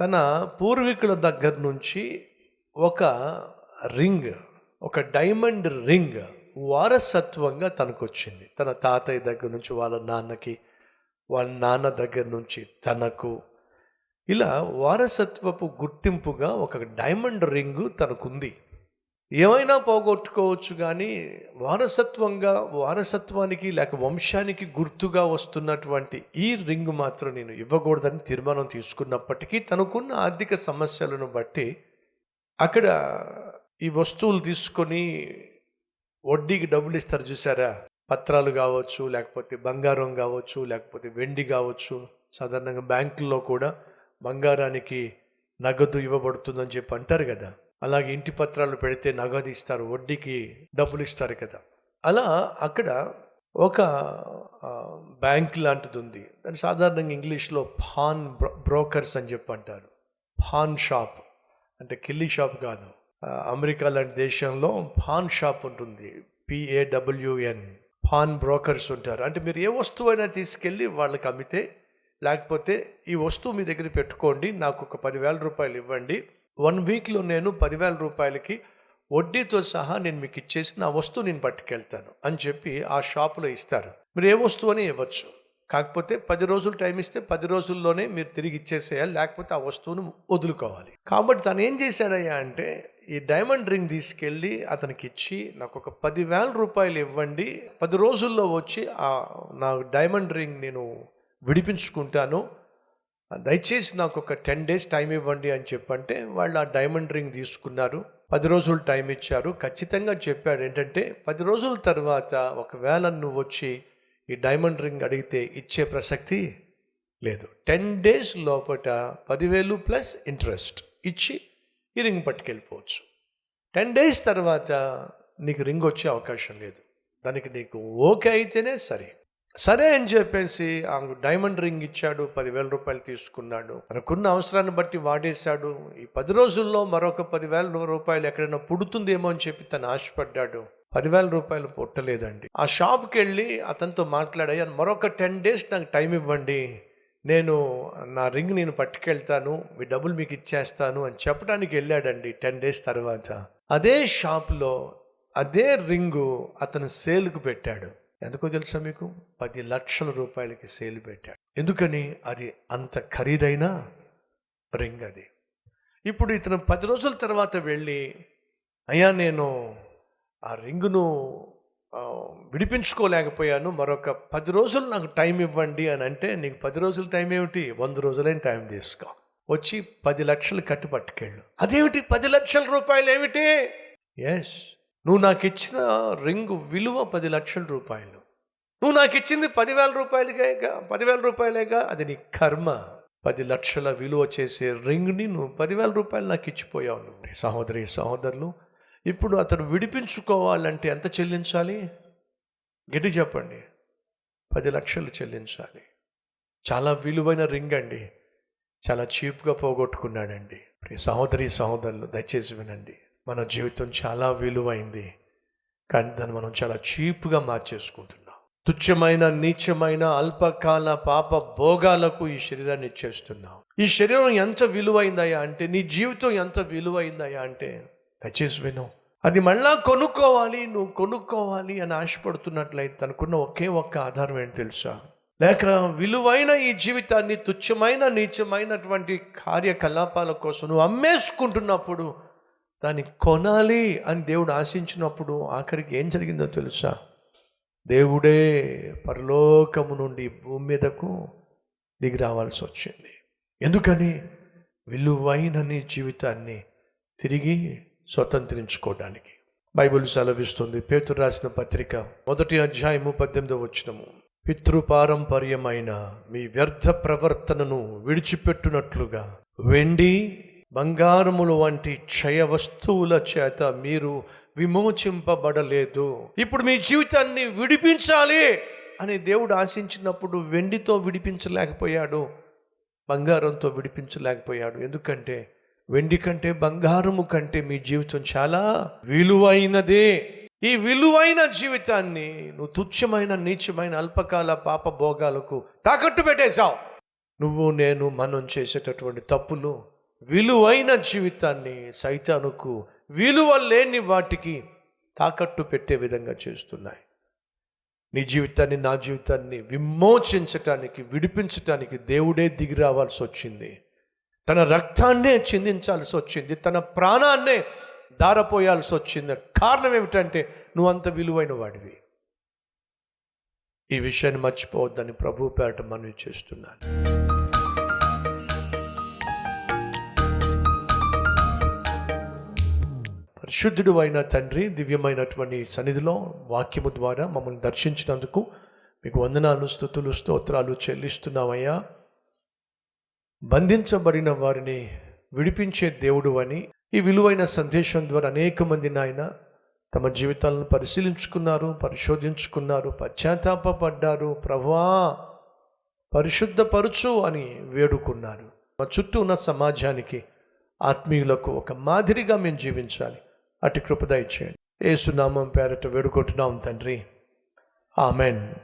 తన పూర్వీకుల దగ్గర నుంచి ఒక రింగ్ ఒక డైమండ్ రింగ్ వారసత్వంగా తనకు వచ్చింది తన తాతయ్య దగ్గర నుంచి వాళ్ళ నాన్నకి వాళ్ళ నాన్న దగ్గర నుంచి తనకు. ఇలా వారసత్వపు గుర్తింపుగా ఒక డైమండ్ రింగు తనకుంది. ఏమైనా పోగొట్టుకోవచ్చు కానీ వారసత్వంగా వారసత్వానికి లేక వంశానికి గుర్తుగా వస్తున్నటువంటి ఈ రింగ్ మాత్రం నేను ఇవ్వకూడదని తీర్మానం తీసుకున్నప్పటికీ తనకున్న ఆర్థిక సమస్యలను బట్టి అక్కడ ఈ వస్తువులు తీసుకొని వడ్డీకి డబ్బులు ఇస్తారు చూసారా? పత్రాలు కావచ్చు లేకపోతే బంగారం కావచ్చు లేకపోతే వెండి కావచ్చు సాధారణంగా బ్యాంకుల్లో కూడా బంగారానికి నగదు ఇవ్వబడుతుందని చెప్పి అంటారు కదా. అలాగే ఇంటి పత్రాలు పెడితే నగదు ఇస్తారు వడ్డీకి డబ్బులు ఇస్తారు కదా. అలా అక్కడ ఒక బ్యాంక్ లాంటిది ఉంది. దాన్ని సాధారణంగా ఇంగ్లీష్లో పాన్ బ్రో బ్రోకర్స్ అని చెప్పి అంటారు. Pan shop. అంటే కిల్లీ షాప్ కాదు. అమెరికా లాంటి దేశంలో పాన్ షాప్ ఉంటుంది. పిఏడబ్ల్యూఎన్. పాన్ బ్రోకర్స్ ఉంటారు. అంటే మీరు ఏ వస్తువు అయినా తీసుకెళ్ళి వాళ్ళకి అమ్మితే లేకపోతే ఈ వస్తువు మీ దగ్గర పెట్టుకోండి నాకు ఒక పదివేల రూపాయలు ఇవ్వండి వన్ వీక్లో నేను పదివేల రూపాయలకి వడ్డీతో సహా నేను మీకు ఇచ్చేసి నా వస్తువు నేను పట్టుకెళ్తాను అని చెప్పి ఆ షాపులో ఇస్తారు. మీరు ఏ వస్తువు అని ఇవ్వచ్చు. కాకపోతే పది రోజులు టైం ఇస్తే పది రోజుల్లోనే మీరు తిరిగి ఇచ్చేసేయాలి లేకపోతే ఆ వస్తువును వదులుకోవాలి. కాబట్టి తను ఏం చేశాడయ్యా అంటే ఈ డైమండ్ రింగ్ తీసుకెళ్ళి అతనికి ఇచ్చి నాకు ఒక పదివేల రూపాయలు ఇవ్వండి. పది రోజుల్లో వచ్చి నా డైమండ్ రింగ్ నేను విడిపించుకుంటాను. దయచేసి నాకు ఒక టెన్ డేస్ టైం ఇవ్వండి అని చెప్పంటే వాళ్ళు ఆ డైమండ్ రింగ్ తీసుకున్నారు. పది రోజులు టైం ఇచ్చారు. ఖచ్చితంగా చెప్పాడు ఏంటంటే పది రోజుల తర్వాత ఒకవేళ నువ్వు వచ్చి ఈ డైమండ్ రింగ్ అడిగితే ఇచ్చే ప్రసక్తి లేదు. టెన్ డేస్ లోపట పదివేలు ప్లస్ ఇంట్రెస్ట్ ఇచ్చి ఈ రింగ్ పట్టుకెళ్ళిపోవచ్చు. టెన్ డేస్ తర్వాత నీకు రింగ్ వచ్చే అవకాశం లేదు. దానికి నీకు ఓకే అయితేనే సరే. సరే అని చెప్పేసి ఆ డైమండ్ రింగ్ ఇచ్చాడు పదివేల రూపాయలు తీసుకున్నాడు. తనకున్న అవసరాన్ని బట్టి వాడేశాడు. ఈ పది రోజుల్లో మరొక పదివేల రూపాయలు ఎక్కడైనా పుడుతుందేమో అని చెప్పి తను ఆశపడ్డాడు. పదివేల రూపాయలు పుట్టలేదండి. ఆ షాప్కి వెళ్ళి అతనితో మాట్లాడాయి. మరొక టెన్ డేస్ నాకు టైం ఇవ్వండి. నేను నా రింగ్ నేను పట్టుకెళ్తాను. మీ డబ్బులు మీకు ఇచ్చేస్తాను అని చెప్పడానికి వెళ్ళాడండి టెన్ డేస్ తర్వాత. అదే షాప్లో అదే రింగు అతను సేల్కు పెట్టాడు. ఎందుకో తెలుసా మీకు? పది లక్షల రూపాయలకి సేల్ పెట్టాడు. ఎందుకని? అది అంత ఖరీదైన రింగ్ అది. ఇప్పుడు ఇతను పది రోజుల తర్వాత వెళ్ళి అయ్యా నేను ఆ రింగును విడిపించుకోలేకపోయాను. మరొక పది రోజులు నాకు టైం ఇవ్వండి అని అంటే నీకు పది రోజుల టైం ఏమిటి? వంద రోజులైన టైం తీసుకో. వచ్చి పది లక్షలు కట్టు పట్టుకెళ్ళు అదేమిటి? పది లక్షల రూపాయలు ఏమిటి? ఎస్ నువ్వు నాకు ఇచ్చిన రింగు విలువ పది లక్షల రూపాయలు. నువ్వు నాకు ఇచ్చింది పదివేల రూపాయలుగా పదివేల రూపాయలేగా అది నీ కర్మ. పది లక్షల విలువ చేసే రింగ్ని నువ్వు పదివేల రూపాయలు నాకు ఇచ్చిపోయావు నువ్వు సహోదరి సహోదరులు ఇప్పుడు అతను విడిపించుకోవాలంటే ఎంత చెల్లించాలి? గట్టి చెప్పండి. పది లక్షలు చెల్లించాలి. చాలా విలువైన రింగ్ అండి. చాలా చీప్గా పోగొట్టుకున్నాడండి. సహోదరి సహోదరులు దయచేసి వినండి. మన జీవితం చాలా విలువైంది. కానీ దాన్ని మనం చాలా చీప్గా మార్చేసుకుంటున్నాం. తుచ్చమైన నీచమైన అల్పకాల పాప భోగాలకు ఈ శరీరాన్ని ఇచ్చేస్తున్నాం. ఈ శరీరం ఎంత విలువైందయ్యా అంటే నీ జీవితం ఎంత విలువైందయ్యా అంటే దయచేసి విను. అది మళ్ళా కొనుక్కోవాలి నువ్వు కొనుక్కోవాలి అని ఆశపడుతున్నట్లయితే అనుకున్న ఒకే ఒక్క ఆధారం ఏంటి తెలుసా? లేక విలువైన ఈ జీవితాన్ని తుచ్చమైన నీచమైనటువంటి కార్యకలాపాల కోసం నువ్వు అమ్మేసుకుంటున్నప్పుడు దాన్ని కొనాలి అని దేవుడు ఆశించినప్పుడు ఆఖరికి ఏం జరిగిందో తెలుసా? దేవుడే పరలోకము నుండి భూమి మీదకు దిగి రావాల్సి వచ్చింది. ఎందుకని? విలువైన నీ జీవితాన్ని తిరిగి స్వతంత్రించుకోవడానికి. బైబిల్ సెలవిస్తుంది. పేతురు రాసిన పత్రిక మొదటి అధ్యాయము పద్దెనిమిదవ వచ్చినము పితృపారంపర్యమైన మీ వ్యర్థ ప్రవర్తనను విడిచిపెట్టునట్లుగా వెండి బంగారములు వంటి క్షయ వస్తువుల చేత మీరు విమోచింపబడలేదు. ఇప్పుడు మీ జీవితాన్ని విడిపించాలి అని దేవుడు ఆశించినప్పుడు వెండితో విడిపించలేకపోయాడు బంగారంతో విడిపించలేకపోయాడు. ఎందుకంటే వెండి కంటే బంగారము కంటే మీ జీవితం చాలా విలువైనదే. ఈ విలువైన జీవితాన్ని నువ్వు తుచ్చమైన నీచమైన అల్పకాల పాప భోగాలకు తాకట్టు పెట్టేశావు. నువ్వు నేను మనం చేసేటటువంటి తప్పులు విలువైన జీవితాన్ని సైతానుకు విలువ లేని వాటికి తాకట్టు పెట్టే విధంగా చేస్తున్నాయి. నీ జీవితాన్ని నా జీవితాన్ని విమోచించటానికి విడిపించటానికి దేవుడే దిగి రావాల్సి వచ్చింది. తన రక్తాన్నే చిందించాల్సి వచ్చింది. తన ప్రాణాన్నే దారపోయాల్సి వచ్చింది. కారణం ఏమిటంటే నువ్వు అంత విలువైన వాడివి. ఈ విషయాన్ని మర్చిపోవద్దని ప్రభు పేరట మనవి చేస్తున్నాను. పరిశుద్ధుడు అయిన తండ్రి దివ్యమైనటువంటి సన్నిధిలో వాక్యము ద్వారా మమ్మల్ని దర్శించినందుకు మీకు వందనాలు స్థుతులు స్తోత్రాలు చెల్లిస్తున్నామయ్యా. బంధించబడిన వారిని విడిపించే దేవుడు అని ఈ విలువైన సందేశం ద్వారా అనేక మంది నాయన తమ జీవితాలను పరిశీలించుకున్నారు పరిశోధించుకున్నారు పశ్చాత్తాపడ్డారు. ప్రభా పరిశుద్ధపరచు అని వేడుకున్నారు. మా చుట్టూ ఉన్న సమాజానికి ఆత్మీయులకు ఒక మాదిరిగా మేము జీవించాలి. అటు కృపద ఇచ్చేయండి ఏసునామం పేరట వేడుకుంటున్నాం తండ్రి. ఆమెన్.